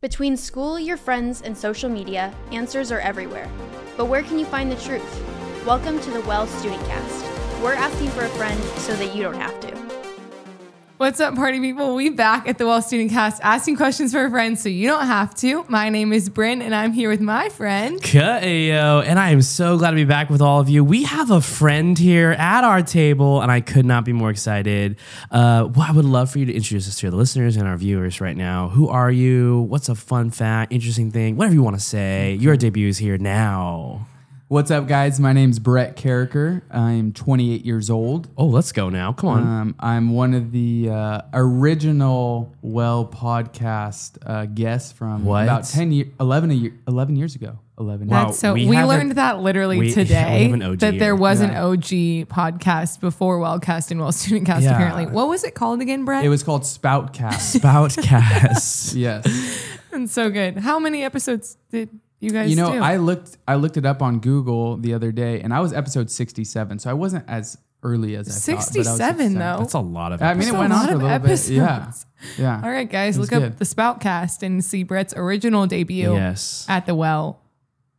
Between school, your friends, and social media, answers are everywhere. But where can you find the truth? Welcome to the Well Student Cast. We're asking for a friend so that you don't have to. What's up, party people? We back at the Well Student Cast asking questions for a friend so you don't have to. My name is Brynn and I'm here with my friend. Ka'eo, and I am so glad to be back with all of you. We have a friend here at our table, and I could not be more excited. Uh, well, I would love for you to introduce us to the listeners and our viewers right now. Who are you? What's a fun fact, interesting thing, whatever you want to say? Your debut is here now. What's up, guys? My name's Brett Karraker. I'm 28 years old. Oh, let's go now. Come on. Um, I'm one of the uh, original Well podcast uh, guests from What? about 10 years, 11, a year, 11 years ago. 11 Wow. years. so we we, have learned an- that literally we- we today have an OG that there here. was an OG podcast before Wellcast and Well Student Cast. Yeah. Apparently, what was it called again, Brett? It was called Spoutcast. Spoutcast. yes. It's so good. How many episodes did you guys You know, do? I looked I looked it up on Google the other day, and I was episode 67, so I wasn't as early as I thought. but I was 67 though. That's a lot of I mean, it That's a went on lot for a little episodes. bit. Yeah. Yeah. All right, guys, look good. up the Spoutcast and see Brett's original debut Yes. at the Well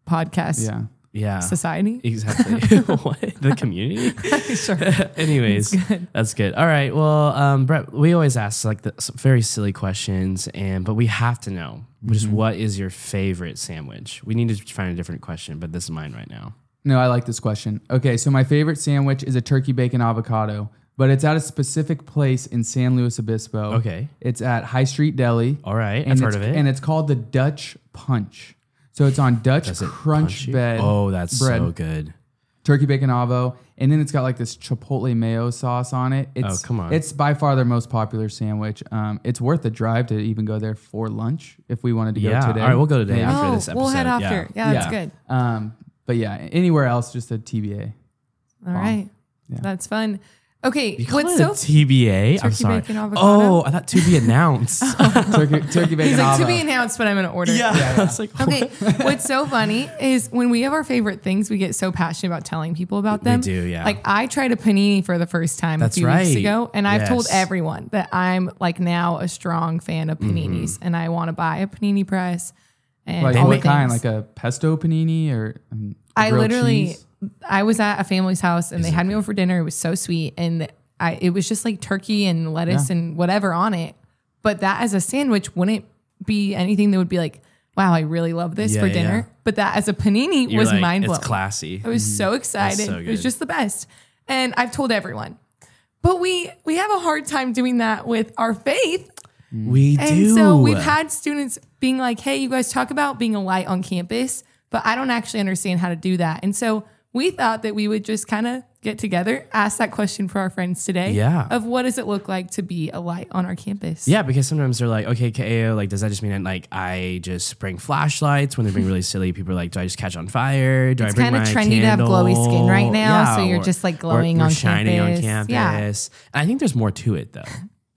Podcast Yeah. Yeah. Society. Exactly. what? The community? sure. Anyways, that's good. All right. Well, um, Brett, we always ask like the, some very silly questions, and but we have to know, which is what is your favorite sandwich? We need to find a different question, but this is mine right now. No, I like this question. Okay, so my favorite sandwich is a turkey bacon avocado, but it's at a specific place in San Luis Obispo. Okay. It's at High Street Deli. All right, and I've heard of it. And it's called the Dutch Punch. So it's on Dutch Does it crunch punch you? bed. Oh, that's bread, so good. turkey bacon avo, and then it's got like this chipotle mayo sauce on it. It's, Oh, come on. It's by far their most popular sandwich. Um, it's worth the drive to even go there for lunch if we wanted to go Yeah. today. All right, we'll go today Yeah. after oh, this episode. we'll head Yeah. after. Yeah, that's good. Um, but yeah, anywhere else, just a TBA. All right. Yeah. That's fun. Okay. You call What's it so a TBA? I'm Turkey sorry. bacon avocado? Oh, I thought to be announced. turkey, turkey bacon He's like to be announced, but I'm gonna order. it. I was like, Okay. What's so funny is when we have our favorite things, we get so passionate about telling people about them. do, yeah. Like I tried a panini for the first time That's a few weeks ago, and I've told Yes. everyone that I'm like now a strong fan of paninis, Mm-hmm. and I want to buy a panini press. And Like what kind? Like a pesto panini or um, I literally, cheese? I was at a family's house and they had me over for dinner. It was so sweet, and I it was just like turkey and lettuce Yeah. and whatever on it. But that as a sandwich wouldn't be anything that would be like, wow, I really love this Yeah, for yeah. dinner. But that as a panini You're was like, mind blowing. It's classy. I was so excited. so it was just the best, and I've told everyone. But we we have a hard time doing that with our faith. Mm. We do. And so we've had students being like, hey, you guys talk about being a light on campus, but I don't actually understand how to do that. And so we thought that we would just kind of get together, ask that question for our friends today. Yeah. Of what does it look like to be a light on our campus? Yeah, because sometimes they're like, okay, Ka'eo, like, does that just mean that, like I just bring flashlights when they're being really silly? People are like, do I just catch on fire? Do It's I bring my It's kinda my trendy to have glowy skin right now, Yeah, so you're or- just, like, or glowing you're on shining campus. on Yeah. campus. And I think there's more to it though,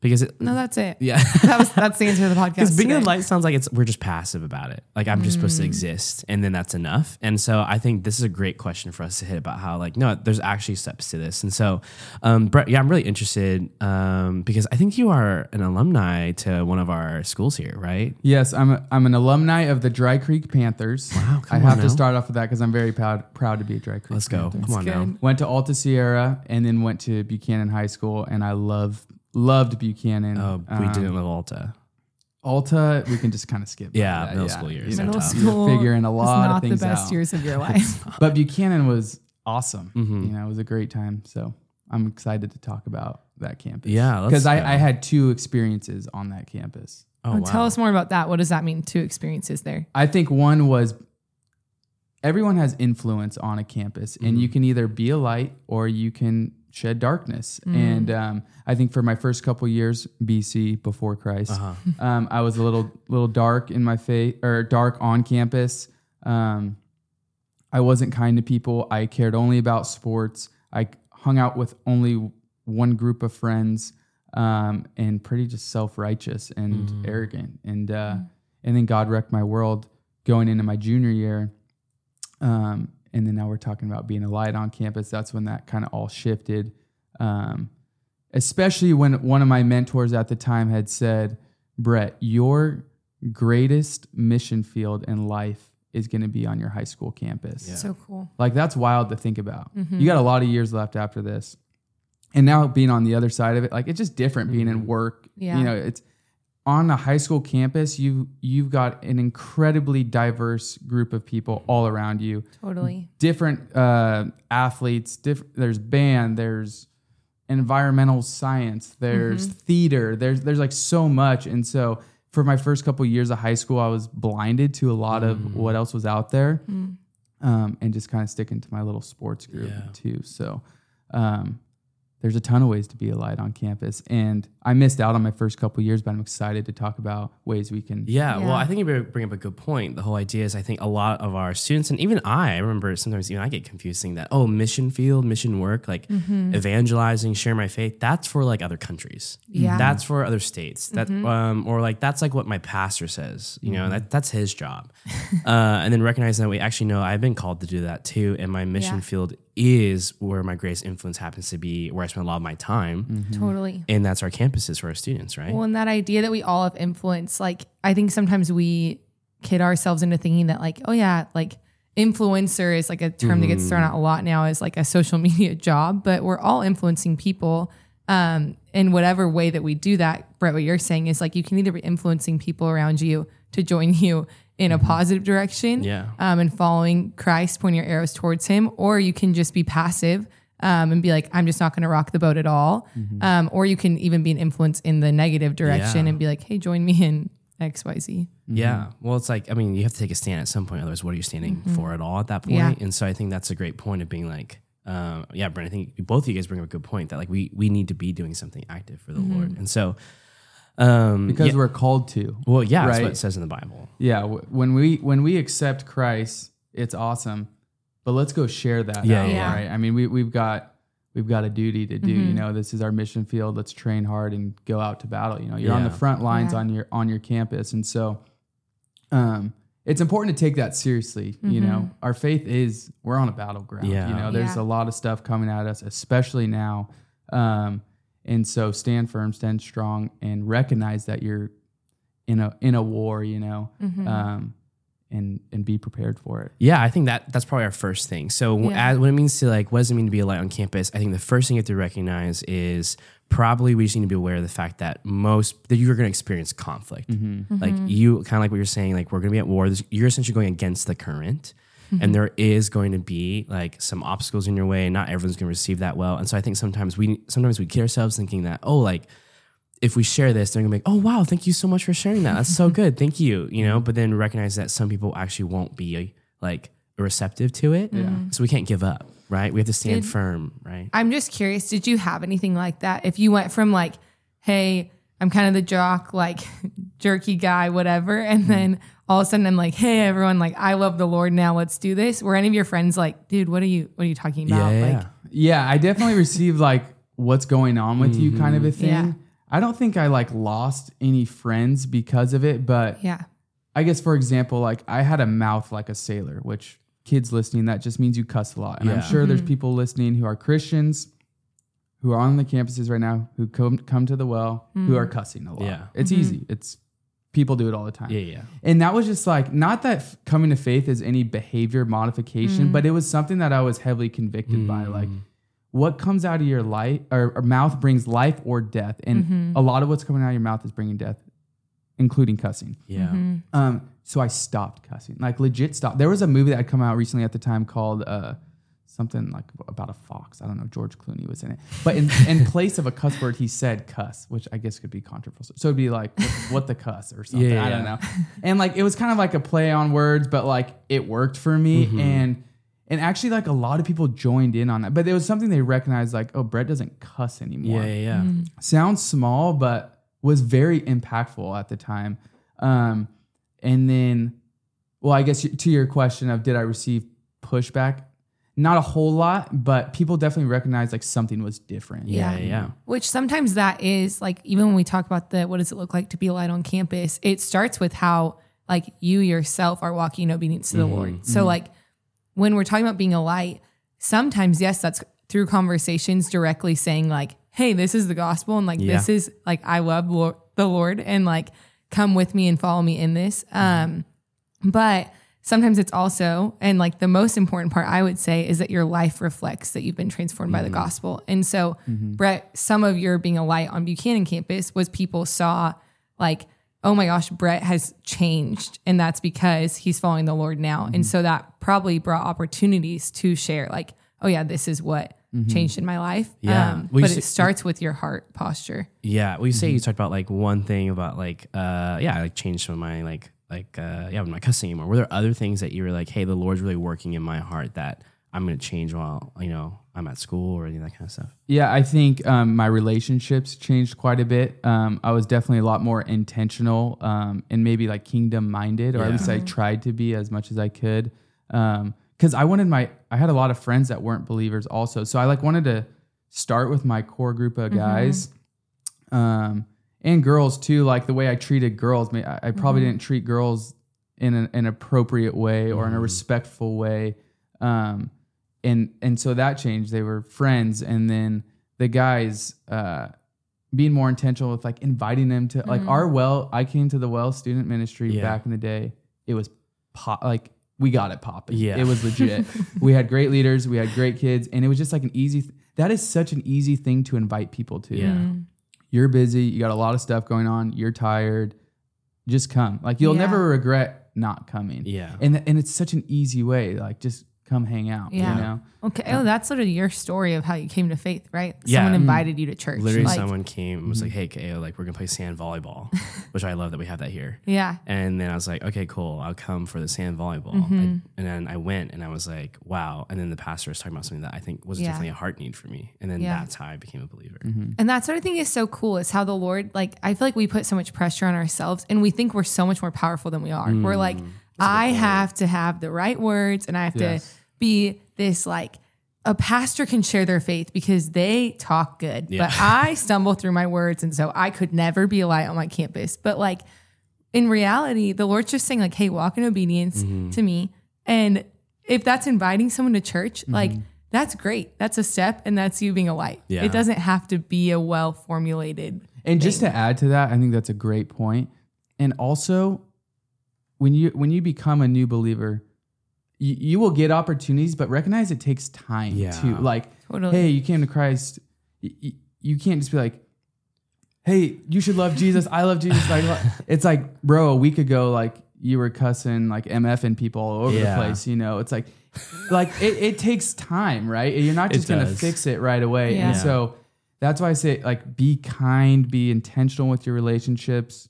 because it, No, that's it. yeah. That was that's the answer to the podcast. Because being a today. light sounds like it's we're just passive about it. Like I'm just supposed Mm. to exist, and then that's enough. And so I think this is a great question for us to hit about how like no, there's actually steps to this. And so, um, Brett, yeah, I'm really interested um, because I think you are an alumni to one of our schools here, right? Yes, I'm a, I'm an alumni of the Dry Creek Panthers. Wow, I come have on to start off with that because I'm very proud proud to be a Dry Creek. Panthers. Let's go. Panther. Come on now. Went to Alta Sierra and then went to Buchanan High School, and I love loved Buchanan. Oh, we Um, didn't live Alta. Alta, we can just kind of skip. Yeah, that, middle school years You are know, Middle tough. you're school figuring a was lot not of things the best out. years of your life. But Buchanan was awesome. Mhm. You know, it was a great time. So I'm excited to talk about that campus. Yeah, because I. I had two experiences on that campus. Oh, Well, wow. Tell us more about that. What does that mean? Two experiences there. I think one was everyone has influence on a campus, and Mm-hmm. you can either be a light or you can shed darkness. Mm. And um, I think for my first couple years, BC before Christ, Uh-huh. um, I was a little little dark in my faith or dark on campus. Um, I wasn't kind to people. I cared only about sports. I hung out with only one group of friends, um, and pretty just self righteous and Mm. arrogant. And uh, and then God wrecked my world going into my junior year. Um, and then now we're talking about being a light on campus. That's when that kind of all shifted. Um, especially when one of my mentors at the time had said, Brett, your greatest mission field in life is going to be on your high school campus. So cool. Like that's wild to think about. You got a lot of years left after this. And now being on the other side of it, like it's just different being in work. Yeah. You know, it's on a high school campus, you you've got an incredibly diverse group of people all around you. Totally. Different uh, athletes, diff- there's band, there's environmental science, there's theater, there's there's like so much. And so for my first couple years of high school, I was blinded to a lot of what else was out there um, and just kind of sticking to my little sports group Yeah. too. So um, there's a ton of ways to be a light on campus, and I missed out on my first couple years, but I'm excited to talk about ways we can. Yeah, well, I think you bring up a good point. The whole idea is, I think a lot of our students, and even I, I remember sometimes even I get confused confusing that, oh, mission field, mission work, like evangelizing, share my faith, that's for like other countries. Yeah. That's for other states. That, um, or like, that's like what my pastor says, you know, that that's his job. uh, and then recognizing that we actually know I've been called to do that too. And my mission Yeah. field is where my greatest influence happens to be, where I spend a lot of my time. Totally. And that's our campuses for our students, right? Well, and that idea that we all have influence, like I think sometimes we kid ourselves into thinking that, like, oh yeah, like influencer is like a term that gets thrown out a lot now as like a social media job, but we're all influencing people. Um, in whatever way that we do that, Brett, what you're saying is like you can either be influencing people around you to join you in a positive direction, Yeah. um, and following Christ, pointing your arrows towards Him, or you can just be passive um, and be like, I'm just not going to rock the boat at all. Um, or you can even be an influence in the negative direction Yeah. and be like, Hey, join me in X, Y, Z. Yeah. Well, it's like, I mean, you have to take a stand at some point. Otherwise, what are you standing for at all at that point? Yeah. And so I think that's a great point of being like, um, yeah, Brent, I think both of you guys bring up a good point that like we we need to be doing something active for the Lord. And so, um, Because yeah, we're called to. well, yeah, that's right. what it says in the Bible. Yeah, w- when we when we accept Christ, it's awesome. But let's go share that. Yeah, out, yeah. Right. I mean, we we've got we've got a duty to do. You know, this is our mission field. Let's train hard and go out to battle. You know, you're on the front lines Yeah. on your on your campus, and so um, it's important to take that seriously. You know, our faith is we're on a battleground. Yeah. You know, there's Yeah. a lot of stuff coming at us, especially now. Um, and so stand firm, stand strong, and recognize that you're in a in a war. You know, mm-hmm. um, and and be prepared for it. Yeah, I think that that's probably our first thing. So Yeah. as, what it means to like, what does it mean to be a light on campus? I think the first thing you have to recognize is probably we just need to be aware of the fact that most that you're going to experience conflict. Mm-hmm. Mm-hmm. Like you kind of like what you're saying, like we're going to be at war. This- You're essentially going against the current. And mm-hmm. there is going to be like some obstacles in your way. Not everyone's going to receive that well. And so I think sometimes we sometimes we kid ourselves thinking that oh like if we share this, they're gonna be like, oh wow, thank you so much for sharing that. That's so mm-hmm. good. Thank you. You know, but then recognize that some people actually won't be like receptive to it. yeah. So we can't give up, right? We have to stand Did- firm, right? I'm just curious, did you have anything like that? If you went from like, hey, I'm kind of the jock, like jerky guy, whatever, and hmm. then all of a sudden I'm like, hey everyone, like I love the Lord now, let's do this. Were any of your friends like, dude, what are you what are you talking about? Like Yeah, I definitely received like what's going on with you kind of a mm-hmm. thing. Yeah. I don't think I like lost any friends because of it, but yeah. I guess for example, like I had a mouth like a sailor, which kids listening, that just means you cuss a lot. And I'm Yeah. sure there's mm-hmm. people listening who are Christians who are on the campuses right now who come come to the well who are mm-hmm. cussing a lot. Yeah. It's mm-hmm. easy. It's people do it all the time. Yeah, yeah. And that was just like not that f- coming to faith is any behavior modification, mm. but it was something that I was heavily convicted by. Like mm. what comes out of your life or, or mouth brings life or death, and mm-hmm. a lot of what's coming out of your mouth is bringing death, including cussing. Yeah. Um, so I stopped cussing, like legit stopped. There was a movie that had come out recently at the time called uh, something like about a fox. I don't know. George Clooney was in it, but in, in place of a cuss word, he said cuss, which I guess could be controversial. So it'd be like what, what the cuss or something. Yeah, I don't know. And like it was kind of like a play on words, but like it worked for me Mm-hmm. and. And actually, like a lot of people joined in on that, but it was something they recognized, like, oh, Brett doesn't cuss anymore Yeah, yeah, yeah. sounds small, but was very impactful at the time. Um, and then, well, I guess to your question of did I receive pushback? Not a whole lot, but people definitely recognized like something was different. Yeah, Yeah. yeah, yeah. Which sometimes that is like, even when we talk about the what does it look like to be a light on campus, it starts with how like you yourself are walking in obedience to the mm-hmm. Lord. So, mm-hmm. like, when we're talking about being a light, sometimes, yes, that's through conversations directly saying, like, hey, this is the gospel. And like, this is like, I love Lord, the Lord. And like, come with me and follow me in this. Mm-hmm. Um, but sometimes it's also, and like the most important part I would say is that your life reflects that you've been transformed by the gospel. And so, Brett, some of your being a light on Buchanan campus was people saw like, oh my gosh, Brett has changed. And that's because he's following the Lord now. And so that probably brought opportunities to share, like, oh yeah, this is what changed in my life. Um, Yeah. Well, but see- it starts with your heart posture. Yeah, well, you say you Mm-hmm. talked about like one thing about like uh yeah, like changed some of my like like uh yeah, I'm not cussing anymore. Were there other things that you were like, hey, the Lord's really working in my heart that I'm gonna change while you know I'm at school or any of that kind of stuff? Yeah, I think um, my relationships changed quite a bit. Um, I was definitely a lot more intentional um, and maybe like kingdom minded, or at least I tried to be as much as I could. Because I wanted my, I had a lot of friends that weren't believers also, so I like wanted to start with my core group of guys, um, and girls too. Like the way I treated girls, may- I, I probably didn't treat girls in an, an appropriate way or in a respectful way. Um, and and so that changed. They were friends, and then the guys uh, being more intentional with like inviting them to like our well. I came to the well student ministry Yeah. back in the day. It was pop like we got it popping. Yeah. it was legit. we had great leaders, we had great kids, and it was just like an easy. Th- that is such an easy thing to invite people to. Yeah. You're busy. You got a lot of stuff going on. You're tired. Just come. Like you'll Yeah. never regret not coming. Yeah. And and it's such an easy way. Like just come hang out. Yeah. You know. Okay. Oh, that's sort of your story of how you came to faith, right? Yeah. Someone Mm. invited you to church. Literally, Like, someone came and was Mm-hmm. like, "Hey, Ka'eo, like we're gonna play sand volleyball," which I love that we have that here. Yeah. And then I was like, "Okay, cool, I'll come for the sand volleyball." Mm-hmm. I- and then I went, and I was like, "Wow!" And then the pastor was talking about something that I think was Yeah. definitely a heart need for me, and then Yeah. that's how I became a believer. And that sort of thing is so cool. Is how the Lord, like, I feel like we put so much pressure on ourselves and we think we're so much more powerful than we are. We're like, I have to have the right words and I have Yes. to be this, like, a pastor can share their faith because they talk good, Yeah. but I stumble through my words. And so I could never be a light on my campus. But, like, in reality, the Lord's just saying, like, hey, walk in obedience mm-hmm. to me. And if that's inviting someone to church, mm-hmm. like, that's great. That's a step, and that's you being a light. Yeah. It doesn't have to be a well formulated. And just to add to that, I think that's a great point. And also, when you when you become a new believer, you, you will get opportunities, but recognize it takes time Yeah. to like. Totally. Hey, you came to Christ. y- y- You can't just be like, "Hey, you should love Jesus. I love Jesus." Like, it's like, bro, a week ago, like you were cussing like MF and people all over Yeah. the place. You know, it's like, like it, it takes time, right? You're not just gonna fix it right away. Yeah. And so that's why I say like be kind, be intentional with your relationships,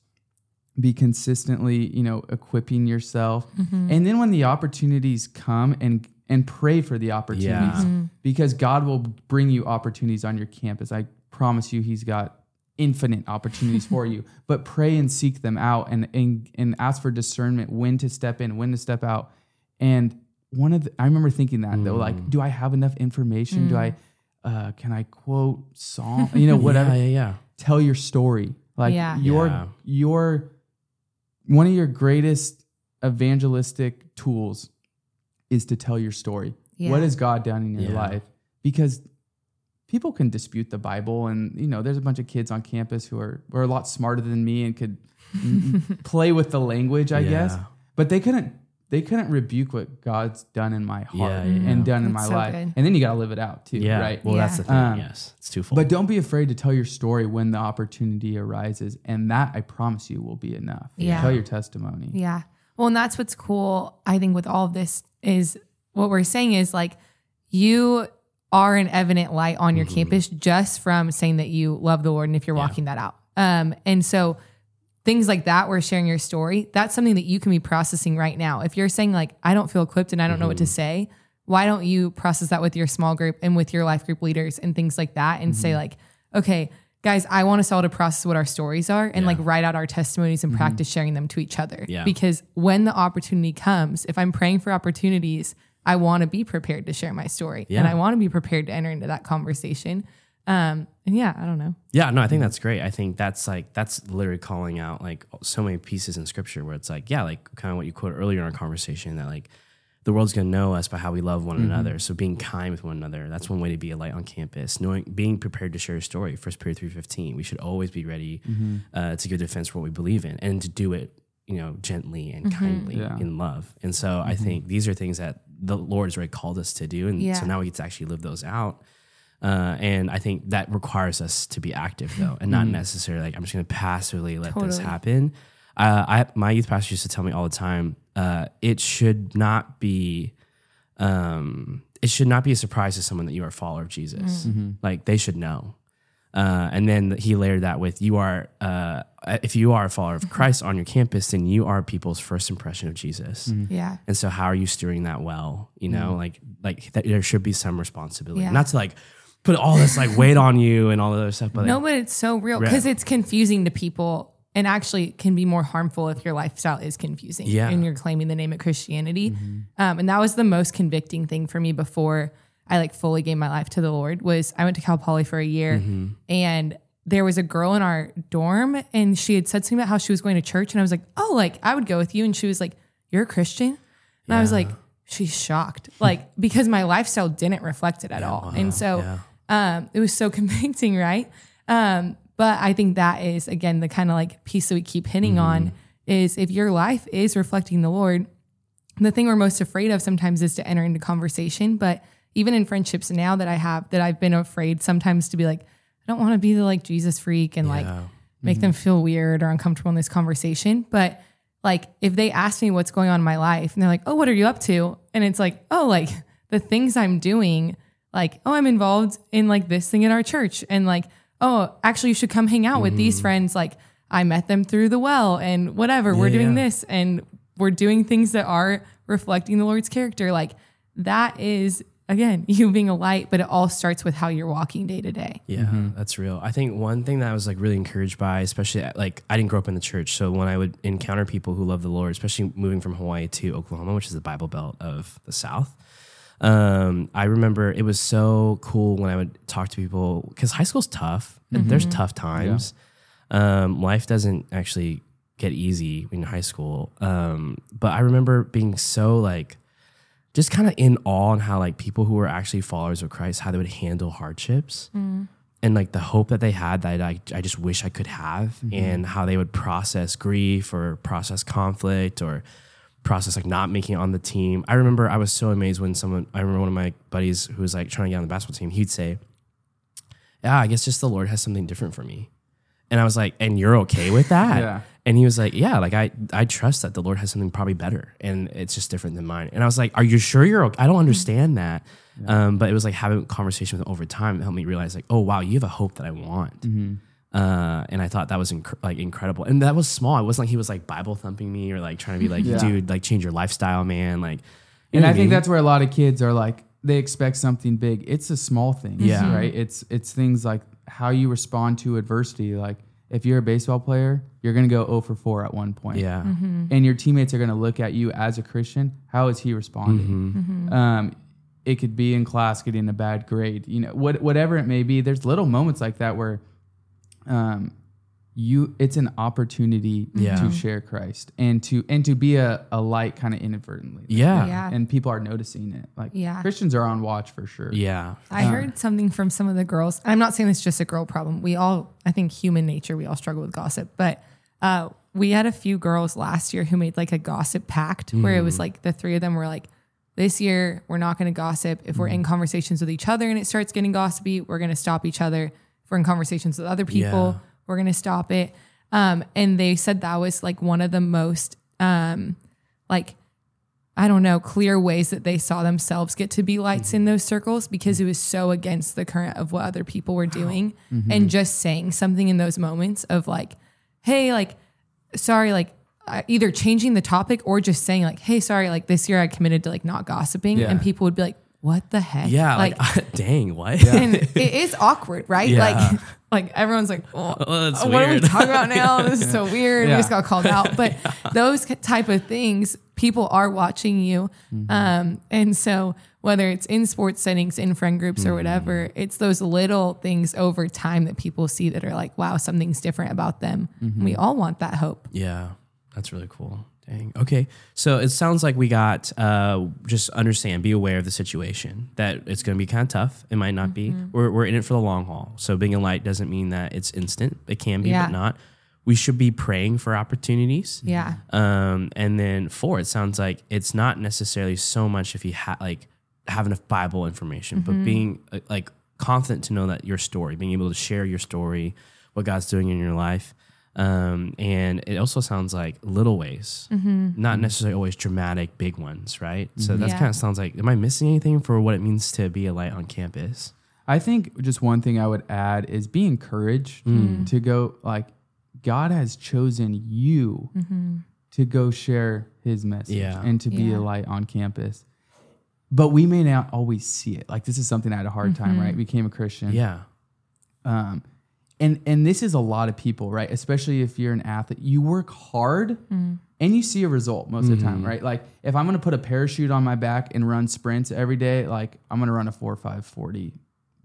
be consistently, you know, equipping yourself. Mm-hmm. And then when the opportunities come and and pray for the opportunities Yeah. Mm-hmm. because God will bring you opportunities on your campus. I promise you he's got infinite opportunities for you. But pray and seek them out and and and ask for discernment when to step in, when to step out. And one of the, I remember thinking that though, like, mm. do I have enough information? Do I mm. uh, can I quote song? You know, whatever. Yeah, yeah, yeah. Tell your story. Like Yeah. your Yeah. your one of your greatest evangelistic tools is to tell your story. Yeah. What has God done in your Yeah. life? Because people can dispute the Bible, and you know, there's a bunch of kids on campus who are who are a lot smarter than me and could play with the language, I guess. But they couldn't they couldn't rebuke what God's done in my heart Yeah, yeah, and yeah. done in my so life. good. And then you got to live it out too, Yeah. right? Well, that's the thing. Um, yes, it's twofold. But don't be afraid to tell your story when the opportunity arises, and that I promise you will be enough. Yeah. Tell your testimony. Yeah. Well, and that's what's cool, I think, with all of this is what we're saying is like you are an evident light on your campus just from saying that you love the Lord and if you're walking that out. Um, and so things like that, where sharing your story, that's something that you can be processing right now. If you're saying like, I don't feel equipped and I don't know what to mm-hmm. say, why don't you process that with your small group and with your life group leaders and things like that and say mm-hmm. like, okay, guys, I want us all to process what our stories are and like write out our testimonies and mm-hmm. practice sharing them to each other. Yeah. Because when the opportunity comes, if I'm praying for opportunities, I want to be prepared to share my story and I want to be prepared to enter into that conversation. Um, and yeah, I don't know. Yeah, no, I think that's great. I think that's like that's literally calling out like so many pieces in scripture where it's like, yeah, like kind of what you quoted earlier in our conversation that like the world's going to know us by how we love one Mm-hmm. another. So being kind with one another, that's one way to be a light on campus. Knowing, being prepared to share a story. First Peter three fifteen. We should always be ready Mm-hmm. uh, to give defense for what we believe in, and to do it, you know, gently and kindly Yeah. in love. And so I think these are things that the Lord has already called us to do, and Yeah. so now we get to actually live those out. Uh, and I think that requires us to be active though, and not necessarily like I'm just going to passively let this happen. Uh, I my youth pastor used to tell me all the time, uh, it should not be, um, it should not be a surprise to someone that you are a follower of Jesus. Like they should know. Uh, and then he layered that with you are uh, if you are a follower of Christ on your campus, then you are people's first impression of Jesus. Yeah. And so, how are you steering that well? You know, like like that, there should be some responsibility, Yeah. not to like put all this like weight on you and all the other stuff. But No, like, but it's so real because it's confusing to people and actually can be more harmful if your lifestyle is confusing Yeah. and you're claiming the name of Christianity. Um, and that was the most convicting thing for me before I like fully gave my life to the Lord was I went to Cal Poly for a year and there was a girl in our dorm and she had said something about how she was going to church and I was like, oh, like I would go with you. And she was like, you're a Christian? And I was like, she's shocked. Like, because my lifestyle didn't reflect it at all. And so um, it was so convicting, right? Um, but I think that is again the kind of like piece that we keep hitting on is if your life is reflecting the Lord, the thing we're most afraid of sometimes is to enter into conversation. But even in friendships now that I have, that I've been afraid sometimes to be like, I don't want to be the like Jesus freak and like make them feel weird or uncomfortable in this conversation. But like if they ask me what's going on in my life and they're like, oh, what are you up to? And it's like, oh, like the things I'm doing, like, oh, I'm involved in like this thing in our church. And like, oh, actually, you should come hang out with these mm-hmm. friends. Like, I met them through the well and whatever. we're doing yeah. this and we're doing things that are reflecting the Lord's character. Like, that is, again, you being a light, but it all starts with how you're walking day to day. Yeah, mm-hmm. that's real. I think one thing that I was like really encouraged by, especially at, like I didn't grow up in the church, so when I would encounter people who love the Lord, especially moving from Hawaii to Oklahoma, which is the Bible Belt of the South, um, I remember it was so cool when I would talk to people because high school's tough. And there's tough times. Um, life doesn't actually get easy in high school. Um, but I remember being so like just kind of in awe on how like people who were actually followers of Christ, how they would handle hardships and like the hope that they had that I, I just wish I could have and how they would process grief or process conflict or process like not making it on the team. I remember I was so amazed when someone, I remember one of my buddies who was like trying to get on the basketball team, he'd say, yeah, I guess just the Lord has something different for me. And I was like, and you're okay with that? Yeah. And he was like, yeah, like I, I trust that the Lord has something probably better and it's just different than mine. And I was like, are you sure you're okay? I don't understand that. Um, but it was like having a conversation with him over time that helped me realize like, oh, wow, you have a hope that I want. Uh, and I thought that was inc- like incredible. And that was small. It wasn't like he was like Bible thumping me or like trying to be like, Yeah. dude, like change your lifestyle, man. Like, you and know I what think that's where a lot of kids are like they expect something big. It's a small thing, Yeah. right? It's it's things like how you respond to adversity. Like if you're a baseball player, you're gonna go 0 for 4 at one point. yeah. and your teammates are going to look at you as a Christian. How is he responding? Um, it could be in class getting a bad grade, you know, what, whatever it may be. There's little moments like that where, um, you it's an opportunity Yeah. to share Christ and to and to be a, a light kind of inadvertently. Yeah. Yeah. And people are noticing it. Like Yeah. Christians are on watch for sure. Yeah. I heard something from some of the girls. I'm not saying it's just a girl problem. We all, I think, human nature, we all struggle with gossip. But uh, we had a few girls last year who made like a gossip pact where it was like the three of them were like, this year we're not going to gossip. If we're in conversations with each other and it starts getting gossipy, we're going to stop each other. We're in conversations with other people, Yeah. we're going to stop it. Um, and they said that was like one of the most um, like I don't know, clear ways that they saw themselves get to be lights in those circles because it was so against the current of what other people were doing. And just saying something in those moments of like, hey, like, sorry, like, uh, either changing the topic or just saying, like, hey, sorry, like this year I committed to like not gossiping. Yeah. And people would be like, what the heck? Yeah. Like, dang, what? and it is awkward, right? Yeah. Like, like everyone's like, oh, Oh, that's what are we talking about now? This is so weird. Yeah. We just got called out. But those type of things, people are watching you. Mm-hmm. Um, and so whether it's in sports settings, in friend groups or whatever, Mm-hmm. it's those little things over time that people see that are like, wow, something's different about them. Mm-hmm. We all want that hope. Yeah, that's really cool. Dang. Okay. So it sounds like we got uh, just understand, be aware of the situation that it's going to be kind of tough. It might not be. We're, we're in it for the long haul. So being a light doesn't mean that it's instant. It can be, Yeah. but not. We should be praying for opportunities. Yeah. Um, and then four, it sounds like it's not necessarily so much if you have like have enough Bible information, but being uh, like confident to know that your story, being able to share your story, what God's doing in your life. Um, and it also sounds like little ways, not necessarily always dramatic, big ones, right? So that Yeah. kind of sounds like, am I missing anything for what it means to be a light on campus? I think just one thing I would add is be encouraged Mm. to go like God has chosen you to go share his message Yeah. and to be Yeah. a light on campus. But we may not always see it. Like this is something I had a hard time, right? Became a Christian. Yeah. Um and and this is a lot of people, right? Especially if you're an athlete. You work hard mm. and you see a result most of the time, mm-hmm. right? Like if I'm gonna put a parachute on my back and run sprints every day, like I'm gonna run a four five forty,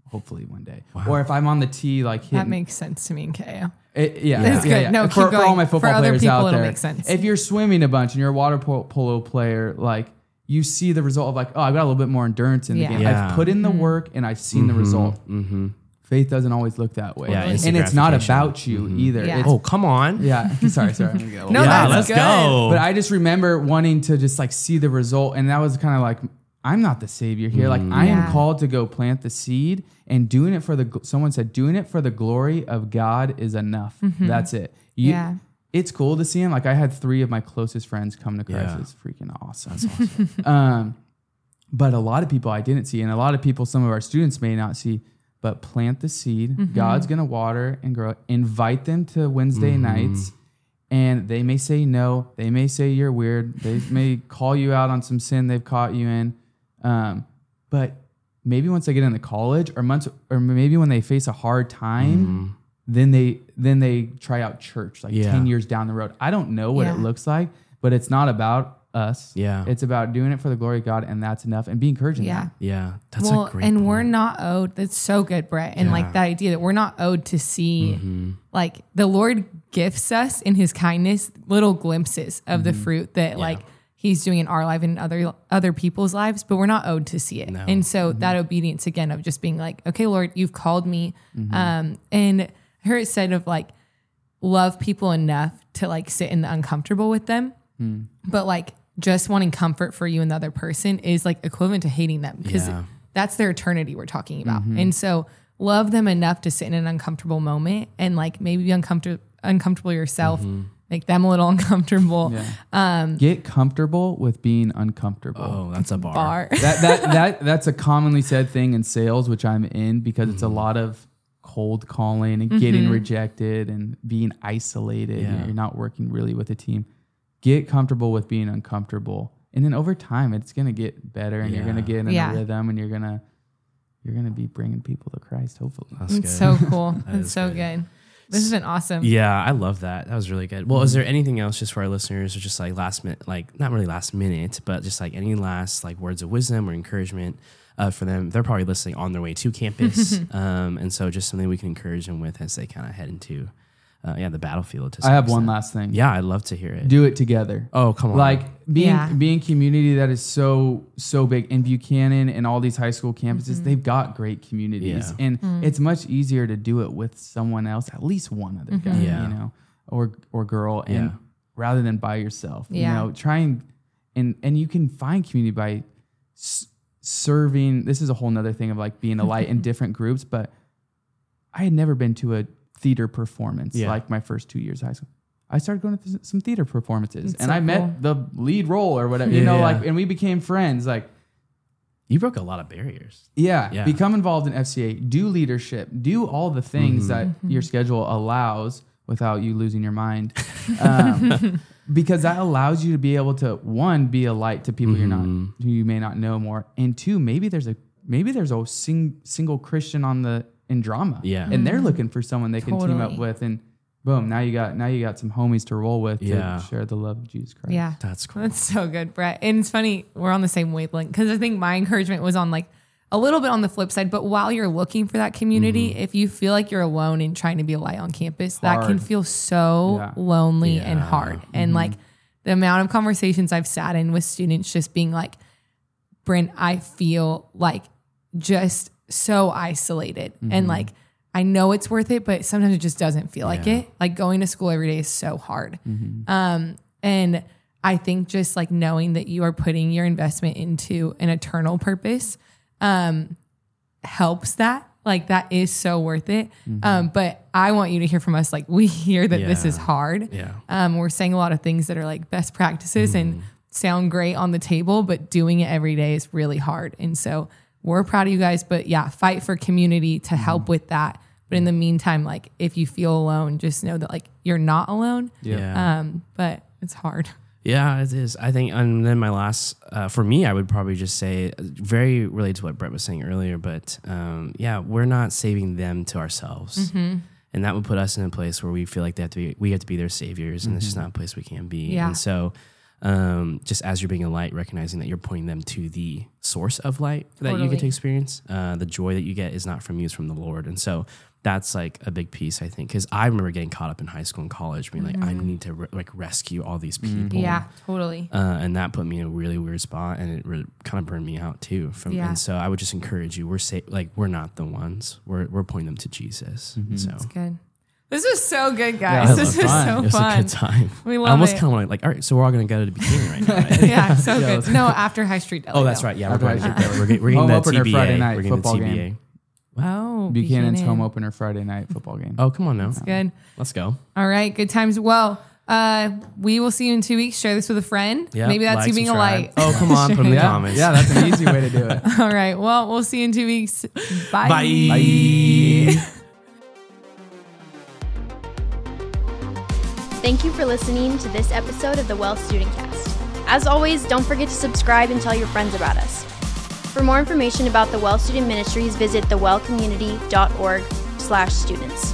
hopefully one day. Or if I'm on the tee, like hitting, That makes sense to me and Ka'eo. it, eh, yeah, That's yeah, good. yeah. No, for, keep for all going. my For football other players people, out there, make sense. if you're swimming a bunch and you're a water polo player, like you see the result of like, oh, I've got a little bit more endurance in Yeah. the game. Yeah. I've put in the mm-hmm. work and I've seen the mm-hmm. result. Mm-hmm. Faith doesn't always look that way, Yeah, and it's not about you mm-hmm. either. Yeah. It's, Oh, come on. yeah, sorry, sorry. I'm gonna get No, yeah, that's let's good. go. but I just remember wanting to just like see the result, and that was kind of like I'm not the savior here. Like I am mm. called to go plant the seed, and doing it for the. Someone said doing it for the glory of God is enough. Mm-hmm. That's it. You- Yeah. it's cool to see him. Like I had three of my closest friends come to Christ. Yeah. It's freaking awesome. That's awesome. um, but a lot of people I didn't see, and a lot of people, some of our students may not see. But plant the seed. Mm-hmm. God's gonna water and grow. Invite them to Wednesday mm-hmm. nights, and they may say no. They may say you're weird. They may call you out on some sin they've caught you in. Um, but maybe once they get into college, or months, or maybe when they face a hard time, mm-hmm. then they then they try out church like Yeah. 10 years down the road i don't know what Yeah. it looks like but it's not about us Yeah. it's about doing it for the glory of god and that's enough and be encouraging Yeah. Yeah. That's well, a great and point. we're not owed. That's so good, Brett. And Yeah. like that idea that we're not owed to see, Mm-hmm. like the Lord gifts us in His kindness little glimpses of the fruit that like He's doing in our life and in other other people's lives, but we're not owed to see it. No. And so that obedience again of just being like, okay, Lord, you've called me, um, and I heard it said of like love people enough to like sit in the uncomfortable with them Hmm. but like just wanting comfort for you and the other person is like equivalent to hating them because Yeah. that's their eternity we're talking about. Mm-hmm. And so love them enough to sit in an uncomfortable moment and like maybe be uncomfortable uncomfortable yourself, mm-hmm. make them a little uncomfortable. Um, get comfortable with being uncomfortable Oh, that's a bar. Bar. that that that that's a commonly said thing in sales which i'm in because it's a mm-hmm. lot of cold calling and getting rejected and being isolated Yeah. you're not working really with a team get comfortable with being uncomfortable and then over time it's going to get better and you're going to get in Yeah. a rhythm and you're going to you're going to be bringing people to christ hopefully That's It's good. so cool. That That's so good. good. This has been awesome. Yeah, I love that. That was really good. Well, is there anything else just for our listeners or just like last minute, like not really last minute, but just like any last like words of wisdom or encouragement uh, for them? They're probably listening on their way to campus. um, and so just something we can encourage them with as they kind of head into, uh, yeah, the battlefield. To i some have one last thing Yeah, I'd love to hear it. do it together oh, come on. like being Yeah. being community that is so so big in Buchanan and all these high school campuses Mm-hmm. they've got great communities Yeah. and Mm. it's much easier to do it with someone else at least one other guy Mm-hmm. Yeah. you know or or girl and Yeah. rather than by yourself you know try and and and you can find community by s- serving this is a whole nother thing of like being a light in different groups but I had never been to a theater performance Yeah. like my first two years of high school. I started going to th- some theater performances, That's and so I met the lead role or whatever, you Yeah, know, yeah. like, and we became friends. Like, you broke a lot of barriers. yeah, Yeah. become involved in FCA, do leadership, do all the things mm-hmm. that mm-hmm. your schedule allows without you losing your mind, um, because that allows you to be able to one be a light to people you're not mm-hmm. who you may not know more, and two maybe there's a maybe there's a sing, single Christian on the in drama, Yeah. and they're mm-hmm. looking for someone they can team up with, and boom, now you got now you got some homies to roll with Yeah. to share the love of Jesus Christ. Yeah. That's cool. That's so good, Brett. And it's funny, we're on the same wavelength because I think my encouragement was on like a little bit on the flip side. But while you're looking for that community, mm-hmm. if you feel like you're alone and trying to be a light on campus, that can feel so Yeah. lonely and Yeah. hard. And mm-hmm. like the amount of conversations I've sat in with students just being like, Brynn, I feel like just so isolated and like I know it's worth it, but sometimes it just doesn't feel like it. Like going to school every day is so hard. Um, and I think just like knowing that you are putting your investment into an eternal purpose um, helps that. Like that is so worth it. Um, but I want you to hear from us. Like we hear that this is hard. Yeah. Um, we're saying a lot of things that are like best practices and sound great on the table, but doing it every day is really hard. And so we're proud of you guys, but yeah, fight for community to help with that. But in the meantime, like if you feel alone, just know that like you're not alone. Yeah. Um, but it's hard. Yeah, it is. I think, and then my last, uh, for me, I would probably just say, uh, very related to what Brett was saying earlier, but um, yeah, we're not saving them to ourselves. And that would put us in a place where we feel like they have to be, we have to be their saviors, and it's just not a place we can be. Yeah. And so, um, just as you're being a light, recognizing that you're pointing them to the source of light that you get to experience, uh, the joy that you get is not from you, it's from the Lord. And so, that's like a big piece, I think, because I remember getting caught up in high school and college, being like, I need to re- like rescue all these people Yeah, totally. uh, and that put me in a really weird spot, and it really kind of burned me out too. From Yeah. and so I would just encourage you. We're sa- like we're not the ones. We're we're pointing them to Jesus. So Good. This was so good, guys. it this was was fun. so it was fun. a good time. We love I almost it. kind of like like all right. So we're all gonna go to the beginning right now. Right? yeah, so Yeah, good. No, after High Street Deli. oh, that's right. Yeah, we're, After going, I should we're, getting, we're getting Home that TBA. Friday night we're getting football the TBA. game. Oh, Buchanan's Buchanan. home opener Friday night football game. Oh, come on now. Good. Let's go. All right, good times. Well, uh, we will see you in two weeks. Share this with a friend. Yeah. Maybe that's like, you being subscribe. a light. Oh, come on. Put in the yeah, comments. yeah, that's an easy way to do it. All right. Well, we'll see you in two weeks. Bye. Bye. Thank you for listening to this episode of the Well Student Cast. As always, don't forget to subscribe and tell your friends about us. For more information about the Well Student Ministries, visit thewellcommunity.org slash students.